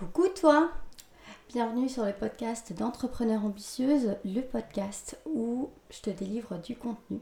Coucou toi Bienvenue sur le podcast d'Entrepreneurs Ambitieuses, le podcast où je te délivre du contenu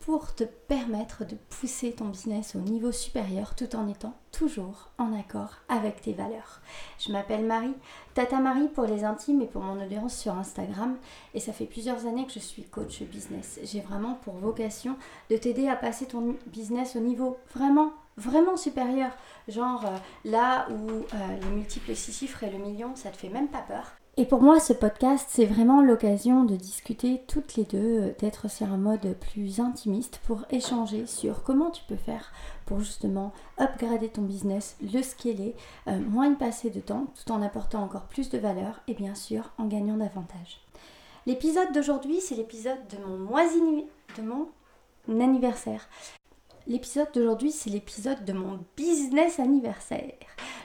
pour te permettre de pousser ton business au niveau supérieur tout en étant toujours en accord avec tes valeurs. Je m'appelle Marie, Tata Marie pour les intimes et pour mon audience sur Instagram et ça fait plusieurs années que je suis coach business. J'ai vraiment pour vocation de t'aider à passer ton business au niveau vraiment vraiment supérieur. Genre euh, là où euh, les multiples six chiffres et le million, ça te fait même pas peur. Et pour moi, ce podcast, c'est vraiment l'occasion de discuter toutes les deux, euh, d'être sur un mode plus intimiste pour échanger sur comment tu peux faire pour justement upgrader ton business, le scaler, moins y passer de temps, tout en apportant encore plus de valeur et bien sûr en gagnant davantage. L'épisode d'aujourd'hui, c'est l'épisode de mon moisinuit, de mon anniversaire. L'épisode d'aujourd'hui, c'est l'épisode de mon business anniversaire.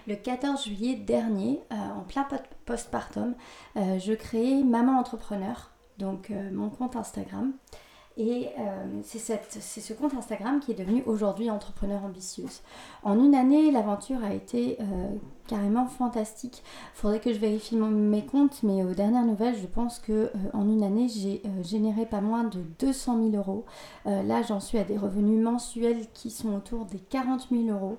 Le 14 juillet dernier, euh, en plein postpartum, euh, je crée Maman Entrepreneur, donc euh, mon compte Instagram. Et c'est ce compte Instagram qui est devenu aujourd'hui Entrepreneur Ambitieuse. En une année, l'aventure a été carrément fantastique. Faudrait que je vérifie mes comptes, mais aux dernières nouvelles, je pense que euh, en une année, j'ai euh, généré pas moins de 200 000 euros. Euh, là, j'en suis à des revenus mensuels qui sont autour des 40 000 euros.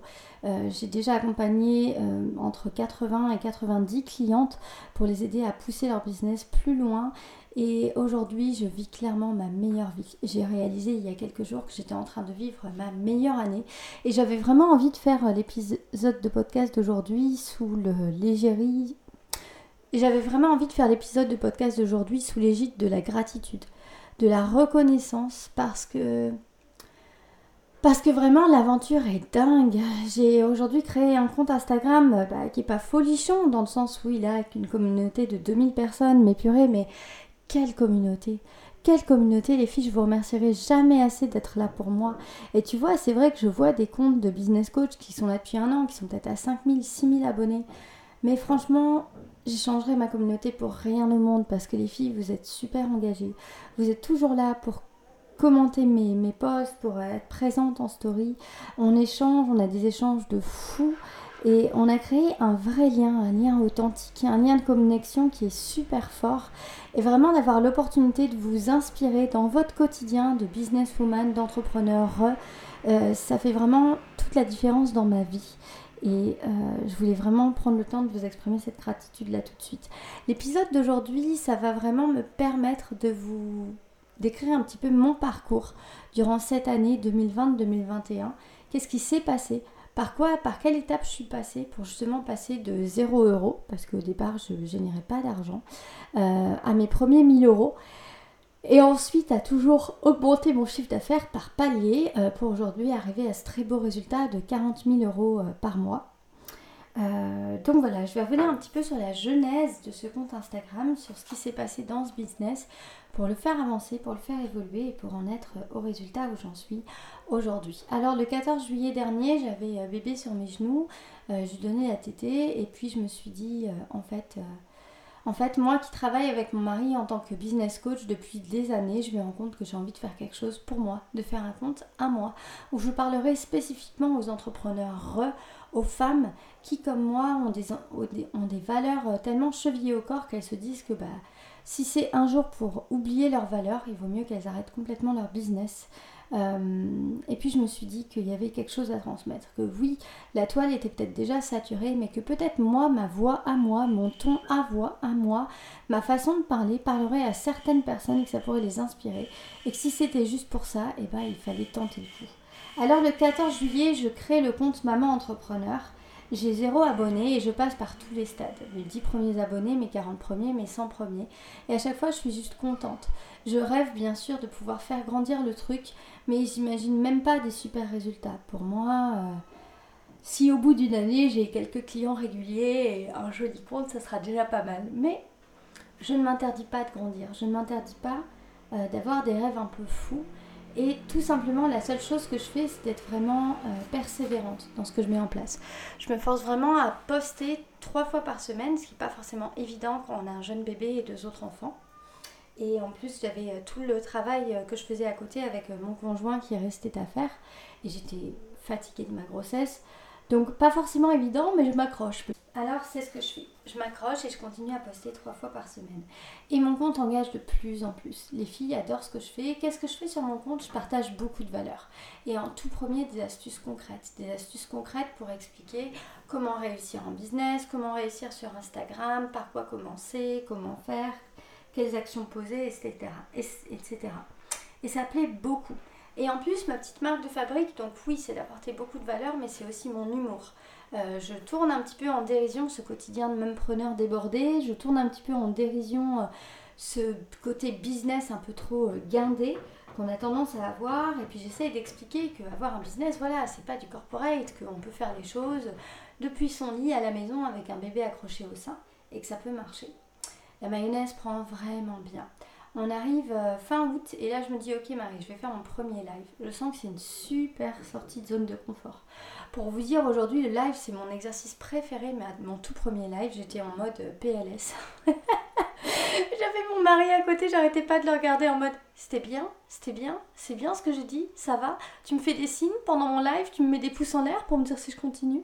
j'ai déjà accompagné entre 80 et 90 clientes pour les aider à pousser leur business plus loin et aujourd'hui, je vis clairement ma meilleure vie. J'ai réalisé il y a quelques jours que j'étais en train de vivre ma meilleure année. Et j'avais vraiment envie de faire l'épisode de podcast d'aujourd'hui sous légérie. J'avais vraiment envie de faire l'épisode de podcast d'aujourd'hui sous l'égide de la gratitude, de la reconnaissance, parce que parce que vraiment l'aventure est dingue. J'ai aujourd'hui créé un compte Instagram bah, qui est pas folichon dans le sens où il a une communauté de 2000 personnes, mais purée, mais quelle communauté quelle communauté, les filles, je vous remercierai jamais assez d'être là pour moi. Et tu vois, c'est vrai que je vois des comptes de business coach qui sont là depuis un an, qui sont peut-être à 5000, 6000 abonnés. Mais franchement, j'échangerai ma communauté pour rien au monde parce que les filles, vous êtes super engagées. Vous êtes toujours là pour commenter mes, mes posts, pour être présente en story. On échange, on a des échanges de fous. Et on a créé un vrai lien, un lien authentique, un lien de connexion qui est super fort. Et vraiment d'avoir l'opportunité de vous inspirer dans votre quotidien de businesswoman, d'entrepreneur, euh, ça fait vraiment toute la différence dans ma vie. Et euh, je voulais vraiment prendre le temps de vous exprimer cette gratitude là tout de suite. L'épisode d'aujourd'hui, ça va vraiment me permettre de vous décrire un petit peu mon parcours durant cette année 2020-2021. Qu'est-ce qui s'est passé par quoi, par quelle étape je suis passée pour justement passer de 0 euros, parce qu'au départ je ne générais pas d'argent, euh, à mes premiers 1000 euros. Et ensuite à toujours augmenter mon chiffre d'affaires par palier euh, pour aujourd'hui arriver à ce très beau résultat de 40 000 euros euh, par mois. Donc voilà, je vais revenir un petit peu sur la genèse de ce compte Instagram, sur ce qui s'est passé dans ce business, pour le faire avancer, pour le faire évoluer et pour en être au résultat où j'en suis aujourd'hui. Alors le 14 juillet dernier, j'avais euh, bébé sur mes genoux, euh, je lui donnais la tétée et puis je me suis dit euh, en fait en fait, moi qui travaille avec mon mari en tant que business coach depuis des années, je me rends compte que j'ai envie de faire quelque chose pour moi, de faire un compte à moi, où je parlerai spécifiquement aux entrepreneurs, aux femmes qui, comme moi, ont des, ont des valeurs tellement chevillées au corps qu'elles se disent que bah, si c'est un jour pour oublier leurs valeurs, il vaut mieux qu'elles arrêtent complètement leur business. Euh, et puis je me suis dit qu'il y avait quelque chose à transmettre, que oui, la toile était peut-être déjà saturée, mais que peut-être moi, ma voix à moi, mon ton à voix à moi, ma façon de parler parlerait à certaines personnes et que ça pourrait les inspirer. Et que si c'était juste pour ça, eh ben, il fallait tenter le coup. Alors le 14 juillet, je crée le compte Maman Entrepreneur. J'ai zéro abonné et je passe par tous les stades. Les 10 premiers abonnés, mes 40 premiers, mes 100 premiers. Et à chaque fois, je suis juste contente. Je rêve bien sûr de pouvoir faire grandir le truc, mais j'imagine même pas des super résultats. Pour moi, euh, si au bout d'une année, j'ai quelques clients réguliers et un joli compte, ça sera déjà pas mal. Mais je ne m'interdis pas de grandir. Je ne m'interdis pas euh, d'avoir des rêves un peu fous. Et tout simplement, la seule chose que je fais, c'est d'être vraiment euh, persévérante dans ce que je mets en place. Je me force vraiment à poster trois fois par semaine, ce qui n'est pas forcément évident quand on a un jeune bébé et deux autres enfants. Et en plus, j'avais euh, tout le travail euh, que je faisais à côté avec mon conjoint qui restait à faire. Et j'étais fatiguée de ma grossesse. Donc pas forcément évident, mais je m'accroche. Alors c'est ce que je fais. Je m'accroche et je continue à poster trois fois par semaine. Et mon compte engage de plus en plus. Les filles adorent ce que je fais. Qu'est-ce que je fais sur mon compte? Je partage beaucoup de valeurs. Et en tout premier, des astuces concrètes. Des astuces concrètes pour expliquer comment réussir en business, comment réussir sur Instagram, par quoi commencer, comment faire, quelles actions poser, etc. etc. Et ça plaît beaucoup. Et en plus, ma petite marque de fabrique, donc oui, c'est d'apporter beaucoup de valeur, mais c'est aussi mon humour. Euh, je tourne un petit peu en dérision ce quotidien de même preneur débordé, je tourne un petit peu en dérision euh, ce côté business un peu trop euh, guindé qu'on a tendance à avoir, et puis j'essaie d'expliquer qu'avoir un business, voilà, c'est pas du corporate, qu'on peut faire les choses depuis son lit à la maison avec un bébé accroché au sein, et que ça peut marcher. La mayonnaise prend vraiment bien. On arrive euh, fin août et là je me dis ok Marie, je vais faire mon premier live. Je sens que c'est une super sortie de zone de confort. Pour vous dire aujourd'hui le live c'est mon exercice préféré, mais mon tout premier live j'étais en mode euh, PLS. J'avais mon mari à côté, j'arrêtais pas de le regarder en mode c'était bien, c'était bien, c'est bien ce que j'ai dit, ça va. Tu me fais des signes pendant mon live, tu me mets des pouces en l'air pour me dire si je continue.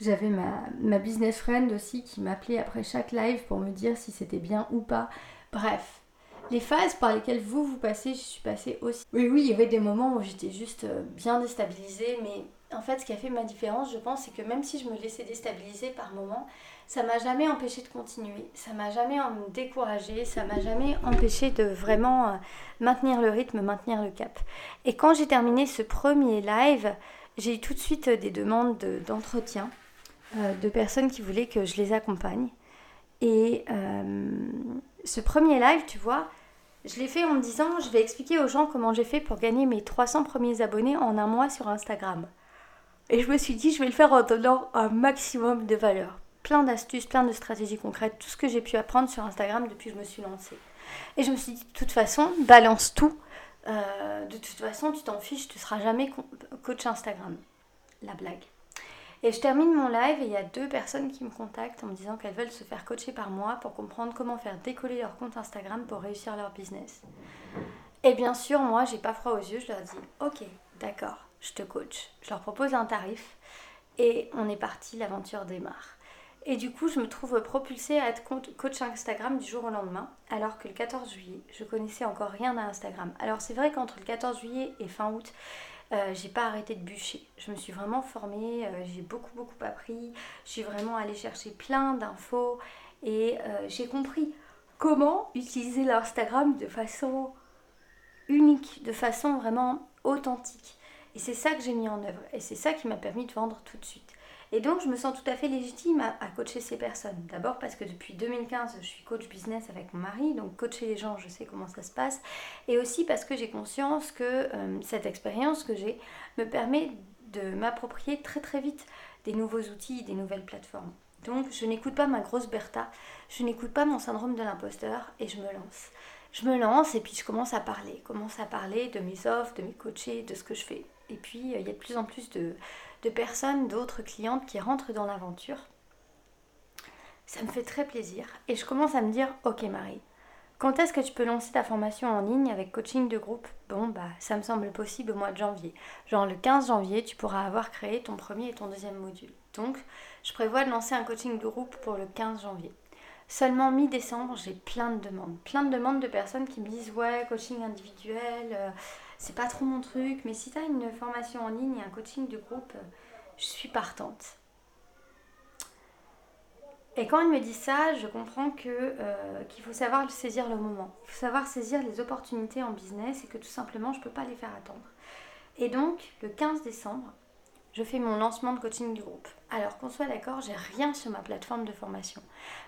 J'avais ma, ma business friend aussi qui m'appelait après chaque live pour me dire si c'était bien ou pas. Bref, les phases par lesquelles vous vous passez, je suis passée aussi. Oui, oui, il y avait des moments où j'étais juste euh, bien déstabilisée, mais en fait, ce qui a fait ma différence, je pense, c'est que même si je me laissais déstabiliser par moments, ça m'a jamais empêché de continuer, ça m'a jamais découragé, ça m'a jamais empêché de vraiment euh, maintenir le rythme, maintenir le cap. Et quand j'ai terminé ce premier live, j'ai eu tout de suite des demandes d'entretien euh, de personnes qui voulaient que je les accompagne. Et ce premier live, tu vois, je l'ai fait en me disant, je vais expliquer aux gens comment j'ai fait pour gagner mes 300 premiers abonnés en un mois sur Instagram. Et je me suis dit, je vais le faire en donnant un maximum de valeur. Plein d'astuces, plein de stratégies concrètes, tout ce que j'ai pu apprendre sur Instagram depuis que je me suis lancée. Et je me suis dit, de toute façon, balance tout. Euh, de toute façon, tu t'en fiches, tu seras jamais coach Instagram. La blague. Et je termine mon live et il y a deux personnes qui me contactent en me disant qu'elles veulent se faire coacher par moi pour comprendre comment faire décoller leur compte Instagram pour réussir leur business. Et bien sûr, moi, j'ai pas froid aux yeux, je leur dis Ok, d'accord, je te coach. Je leur propose un tarif et on est parti, l'aventure démarre. Et du coup, je me trouve propulsée à être coach Instagram du jour au lendemain, alors que le 14 juillet, je connaissais encore rien à Instagram. Alors c'est vrai qu'entre le 14 juillet et fin août, euh, j'ai pas arrêté de bûcher. Je me suis vraiment formée, euh, j'ai beaucoup beaucoup appris, j'ai vraiment allé chercher plein d'infos et euh, j'ai compris comment utiliser l'Instagram de façon unique, de façon vraiment authentique. Et c'est ça que j'ai mis en œuvre et c'est ça qui m'a permis de vendre tout de suite. Et donc, je me sens tout à fait légitime à, coacher ces personnes. D'abord parce que depuis 2015, je suis coach business avec mon mari, donc coacher les gens, je sais comment ça se passe. Et aussi parce que j'ai conscience que euh, cette expérience que j'ai me permet de m'approprier très très vite des nouveaux outils, des nouvelles plateformes. Donc, je n'écoute pas ma grosse Bertha, je n'écoute pas mon syndrome de l'imposteur et je me lance. Je me lance et puis je commence à parler, commence à parler de mes offres, de mes coachés, de ce que je fais. Et puis, euh, il y a de plus en plus de, de personnes, d'autres clientes qui rentrent dans l'aventure. Ça me fait très plaisir. Et je commence à me dire, ok Marie, quand est-ce que tu peux lancer ta formation en ligne avec coaching de groupe? Bon, bah ça me semble possible au mois de janvier. Genre le 15 janvier, tu pourras avoir créé ton premier et ton deuxième module. Donc, je prévois de lancer un coaching de groupe pour le 15 janvier. Seulement mi-décembre, j'ai plein de demandes. Plein de demandes de personnes qui me disent Ouais, coaching individuel, euh, c'est pas trop mon truc, mais si tu as une formation en ligne et un coaching de groupe, euh, je suis partante. Et quand elle me dit ça, je comprends que euh, qu'il faut savoir saisir le moment. Il faut savoir saisir les opportunités en business et que tout simplement, je ne peux pas les faire attendre. Et donc, le 15 décembre, je fais mon lancement de coaching du groupe. Alors qu'on soit d'accord, j'ai rien sur ma plateforme de formation.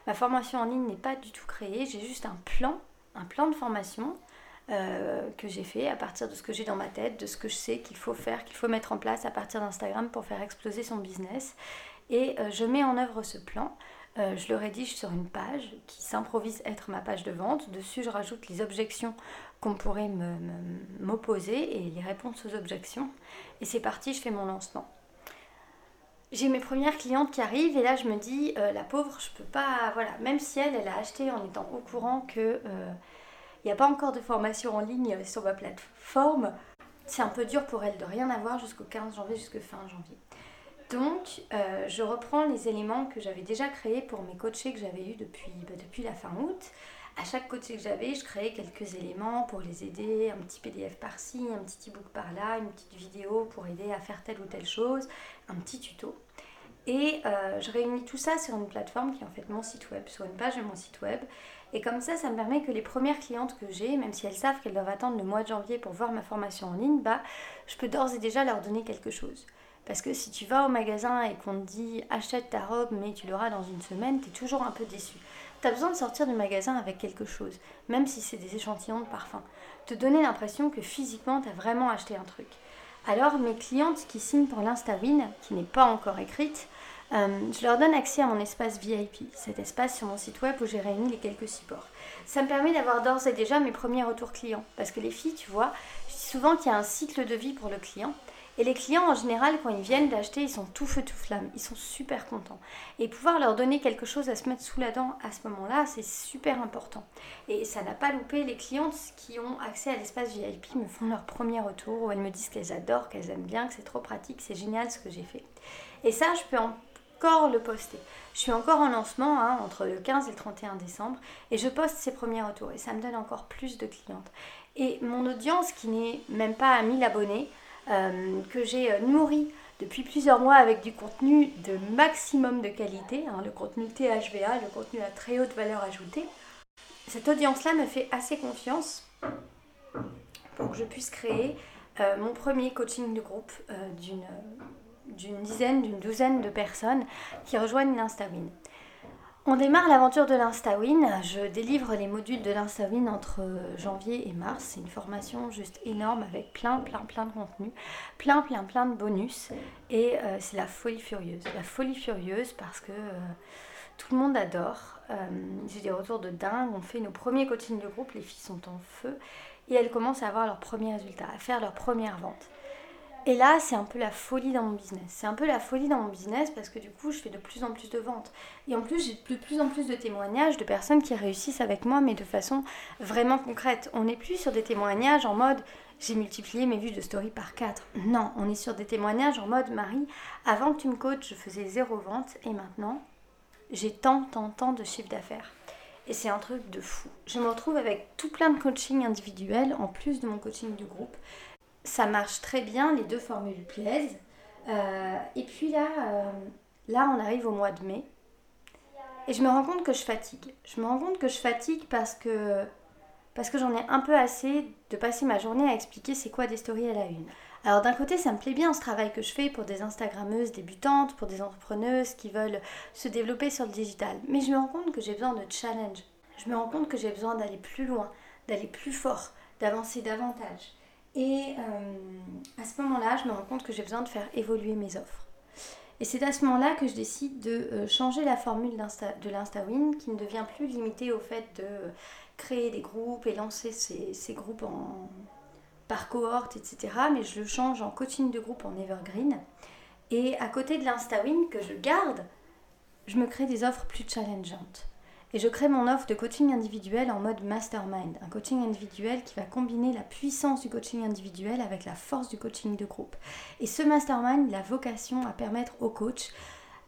Ma formation en ligne n'est pas du tout créée, j'ai juste un plan, un plan de formation euh, que j'ai fait à partir de ce que j'ai dans ma tête, de ce que je sais qu'il faut faire, qu'il faut mettre en place à partir d'Instagram pour faire exploser son business. Et euh, je mets en œuvre ce plan. Euh, je le rédige sur une page qui s'improvise être ma page de vente. Dessus, je rajoute les objections qu'on pourrait m'opposer et les réponses aux objections. Et c'est parti, je fais mon lancement j'ai mes premières clientes qui arrivent et là je me dis la pauvre je peux pas voilà même si elle elle a acheté en étant au courant que il n'y a pas encore de formation en ligne sur ma plateforme. C'est un peu dur pour elle de rien avoir jusqu'au 15 janvier, jusqu'au fin janvier. Donc, euh, je reprends les éléments que j'avais déjà créés pour mes coachés que j'avais eus depuis, bah, depuis la fin août. À chaque coaché que j'avais, je créais quelques éléments pour les aider, un petit PDF par-ci, un petit e-book par-là, une petite vidéo pour aider à faire telle ou telle chose, un petit tuto. Et euh, je réunis tout ça sur une plateforme qui est en fait mon site web, sur une page de mon site web. Et comme ça, ça me permet que les premières clientes que j'ai, même si elles savent qu'elles doivent attendre le mois de janvier pour voir ma formation en ligne, bah, je peux d'ores et déjà leur donner quelque chose. Parce que si tu vas au magasin et qu'on te dit achète ta robe mais tu l'auras dans une semaine, tu es toujours un peu déçu. Tu as besoin de sortir du magasin avec quelque chose, même si c'est des échantillons de parfum. Te donner l'impression que physiquement tu as vraiment acheté un truc. Alors mes clientes qui signent pour l'InstaWin, qui n'est pas encore écrite, euh, je leur donne accès à mon espace VIP, cet espace sur mon site web où j'ai réuni les quelques supports. Ça me permet d'avoir d'ores et déjà mes premiers retours clients. Parce que les filles, tu vois, je dis souvent qu'il y a un cycle de vie pour le client. Et les clients, en général, quand ils viennent d'acheter, ils sont tout feu, tout flamme. Ils sont super contents. Et pouvoir leur donner quelque chose à se mettre sous la dent à ce moment-là, c'est super important. Et ça n'a pas loupé. Les clientes qui ont accès à l'espace VIP me font leur premier retour où elles me disent qu'elles adorent, qu'elles aiment bien, que c'est trop pratique, c'est génial ce que j'ai fait. Et ça, je peux encore le poster. Je suis encore en lancement hein, entre le 15 et le 31 décembre et je poste ces premiers retours et ça me donne encore plus de clientes. Et mon audience qui n'est même pas à 1000 abonnés, euh, que j'ai euh, nourri depuis plusieurs mois avec du contenu de maximum de qualité, hein, le contenu THVA, le contenu à très haute valeur ajoutée. Cette audience-là me fait assez confiance pour que je puisse créer euh, mon premier coaching de groupe d'une dizaine, d'une douzaine de personnes qui rejoignent l'InstaWin. On démarre l'aventure de l'InstaWin. Je délivre les modules de l'InstaWin entre janvier et mars. C'est une formation juste énorme avec plein, plein, plein de contenu, plein, plein, plein de bonus. Et euh, c'est la folie furieuse. La folie furieuse parce que euh, tout le monde adore. Euh, j'ai des retours de dingue. On fait nos premiers coachings de groupe. Les filles sont en feu. Et elles commencent à avoir leurs premiers résultats, à faire leurs premières ventes. Et là, c'est un peu la folie dans mon business. C'est un peu la folie dans mon business parce que du coup, je fais de plus en plus de ventes. Et en plus, j'ai de plus en plus de témoignages de personnes qui réussissent avec moi, mais de façon vraiment concrète. On n'est plus sur des témoignages en mode j'ai multiplié mes vues de story par 4. Non, on est sur des témoignages en mode Marie, avant que tu me coaches, je faisais zéro vente et maintenant, j'ai tant, tant, tant de chiffre d'affaires. Et c'est un truc de fou. Je me retrouve avec tout plein de coaching individuels en plus de mon coaching du groupe ça marche très bien, les deux formules plaisent. Euh, et puis là, euh, là, on arrive au mois de mai. Et je me rends compte que je fatigue. Je me rends compte que je fatigue parce que, parce que j'en ai un peu assez de passer ma journée à expliquer c'est quoi des stories à la une. Alors d'un côté, ça me plaît bien ce travail que je fais pour des Instagrammeuses débutantes, pour des entrepreneuses qui veulent se développer sur le digital. Mais je me rends compte que j'ai besoin de challenge. Je me rends compte que j'ai besoin d'aller plus loin, d'aller plus fort, d'avancer davantage. Et euh, à ce moment-là, je me rends compte que j'ai besoin de faire évoluer mes offres. Et c'est à ce moment-là que je décide de euh, changer la formule de l'InstaWin qui ne devient plus limitée au fait de créer des groupes et lancer ces, groupes par cohorte, etc. Mais je le change en coaching de groupe en evergreen. Et à côté de l'InstaWin que je garde, je me crée des offres plus challengeantes. Et je crée mon offre de coaching individuel en mode mastermind, un coaching individuel qui va combiner la puissance du coaching individuel avec la force du coaching de groupe. Et ce mastermind, il a vocation à permettre aux coachs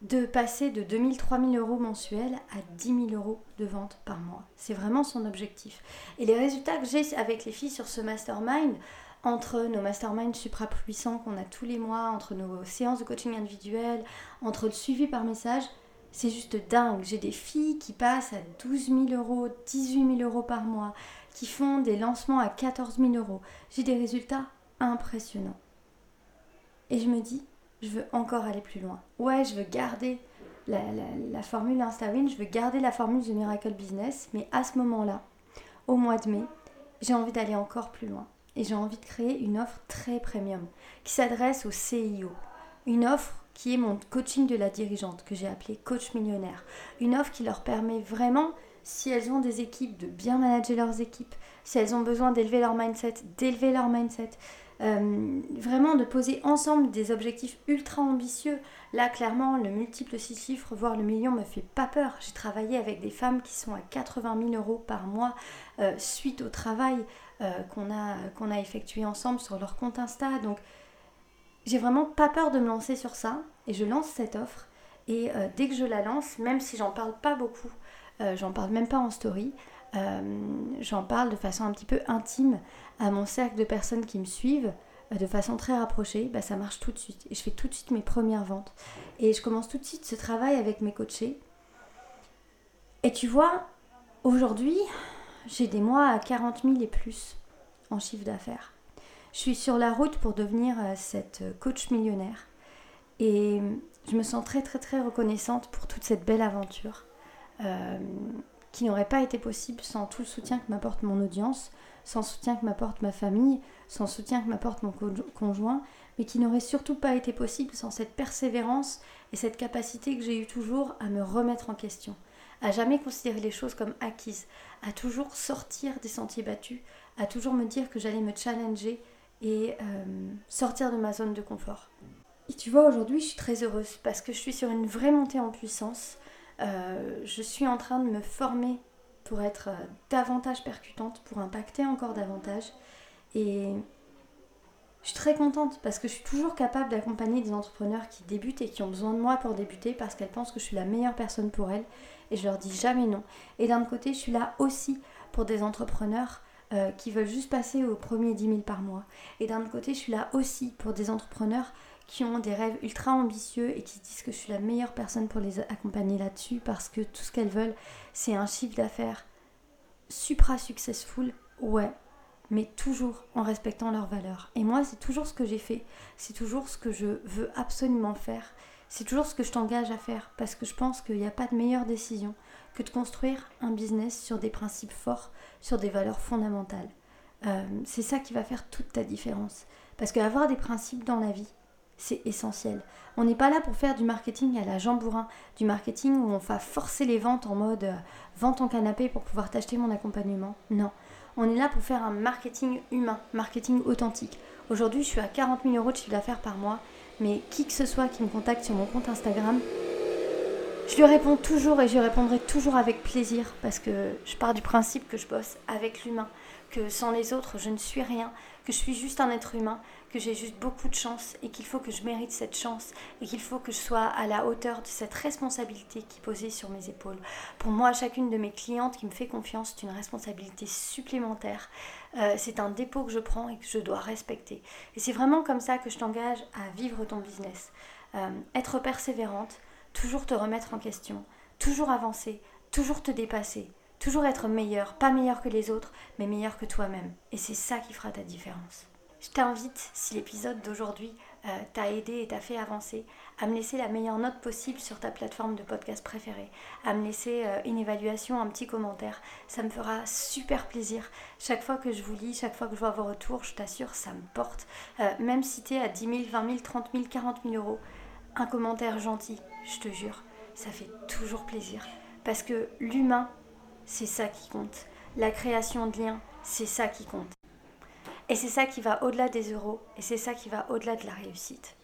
de passer de 2000, 3000 euros mensuels à 10 000 euros de vente par mois. C'est vraiment son objectif. Et les résultats que j'ai avec les filles sur ce mastermind, entre nos masterminds supra puissants qu'on a tous les mois, entre nos séances de coaching individuel, entre le suivi par message, c'est juste dingue. J'ai des filles qui passent à 12 000 euros, 18 000 euros par mois, qui font des lancements à 14 000 euros. J'ai des résultats impressionnants. Et je me dis, je veux encore aller plus loin. Ouais, je veux garder la, formule InstaWin, je veux garder la formule The Miracle Business, mais à ce moment-là, au mois de mai, j'ai envie d'aller encore plus loin. Et j'ai envie de créer une offre très premium qui s'adresse aux CIO. Une offre qui est mon coaching de la dirigeante, que j'ai appelé coach millionnaire. Une offre qui leur permet vraiment, si elles ont des équipes, de bien manager leurs équipes, si elles ont besoin d'élever leur mindset, d'élever leur mindset, euh, vraiment de poser ensemble des objectifs ultra ambitieux. Là, clairement, le multiple 6 chiffres, voire le million, me fait pas peur. J'ai travaillé avec des femmes qui sont à 80 000 euros par mois euh, suite au travail euh, qu'on a, qu'on a effectué ensemble sur leur compte Insta. Donc, j'ai vraiment pas peur de me lancer sur ça et je lance cette offre. Et euh, dès que je la lance, même si j'en parle pas beaucoup, euh, j'en parle même pas en story, j'en parle de façon un petit peu intime à mon cercle de personnes qui me suivent de façon très rapprochée, bah, ça marche tout de suite. Et je fais tout de suite mes premières ventes. Et je commence tout de suite ce travail avec mes coachés. Et tu vois, aujourd'hui, j'ai des mois à 40 000 et plus en chiffre d'affaires. Je suis sur la route pour devenir euh, cette coach millionnaire. Et je me sens très très très reconnaissante pour toute cette belle aventure euh, qui n'aurait pas été possible sans tout le soutien que m'apporte mon audience, sans soutien que m'apporte ma famille, sans soutien que m'apporte mon conjoint, mais qui n'aurait surtout pas été possible sans cette persévérance et cette capacité que j'ai eu toujours à me remettre en question, à jamais considérer les choses comme acquises, à toujours sortir des sentiers battus, à toujours me dire que j'allais me challenger et euh, sortir de ma zone de confort. Et tu vois, aujourd'hui, je suis très heureuse parce que je suis sur une vraie montée en puissance. Euh, je suis en train de me former pour être euh, davantage percutante, pour impacter encore davantage. Et je suis très contente parce que je suis toujours capable d'accompagner des entrepreneurs qui débutent et qui ont besoin de moi pour débuter parce qu'elles pensent que je suis la meilleure personne pour elles et je leur dis jamais non. Et d'un côté, je suis là aussi pour des entrepreneurs euh, qui veulent juste passer au premier 10 000 par mois. Et d'un autre côté, je suis là aussi pour des entrepreneurs qui ont des rêves ultra ambitieux et qui disent que je suis la meilleure personne pour les accompagner là-dessus parce que tout ce qu'elles veulent, c'est un chiffre d'affaires supra successful. Ouais, mais toujours en respectant leurs valeurs. Et moi, c'est toujours ce que j'ai fait, c'est toujours ce que je veux absolument faire, c'est toujours ce que je t'engage à faire, parce que je pense qu'il n'y a pas de meilleure décision que de construire un business sur des principes forts, sur des valeurs fondamentales. Euh, c'est ça qui va faire toute ta différence. Parce qu'avoir des principes dans la vie, c'est essentiel. On n'est pas là pour faire du marketing à la jambourin, du marketing où on va forcer les ventes en mode euh, vente en canapé pour pouvoir t'acheter mon accompagnement. Non, on est là pour faire un marketing humain, marketing authentique. Aujourd'hui, je suis à 40 000 euros de chiffre d'affaires par mois, mais qui que ce soit qui me contacte sur mon compte Instagram, je lui réponds toujours et je lui répondrai toujours avec plaisir parce que je pars du principe que je bosse avec l'humain, que sans les autres, je ne suis rien, que je suis juste un être humain, que j'ai juste beaucoup de chance et qu'il faut que je mérite cette chance et qu'il faut que je sois à la hauteur de cette responsabilité qui posait sur mes épaules. Pour moi, chacune de mes clientes qui me fait confiance, c'est une responsabilité supplémentaire. Euh, c'est un dépôt que je prends et que je dois respecter. Et c'est vraiment comme ça que je t'engage à vivre ton business. Euh, être persévérante, toujours te remettre en question, toujours avancer, toujours te dépasser, toujours être meilleur, pas meilleur que les autres, mais meilleur que toi-même. Et c'est ça qui fera ta différence. Je t'invite, si l'épisode d'aujourd'hui euh, t'a aidé et t'a fait avancer, à me laisser la meilleure note possible sur ta plateforme de podcast préférée, à me laisser euh, une évaluation, un petit commentaire. Ça me fera super plaisir. Chaque fois que je vous lis, chaque fois que je vois vos retours, je t'assure, ça me porte. Euh, même si tu es à 10 000, 20 000, 30 000, 40 000 euros, un commentaire gentil, je te jure, ça fait toujours plaisir. Parce que l'humain, c'est ça qui compte. La création de liens, c'est ça qui compte. Et c'est ça qui va au-delà des euros et c'est ça qui va au-delà de la réussite.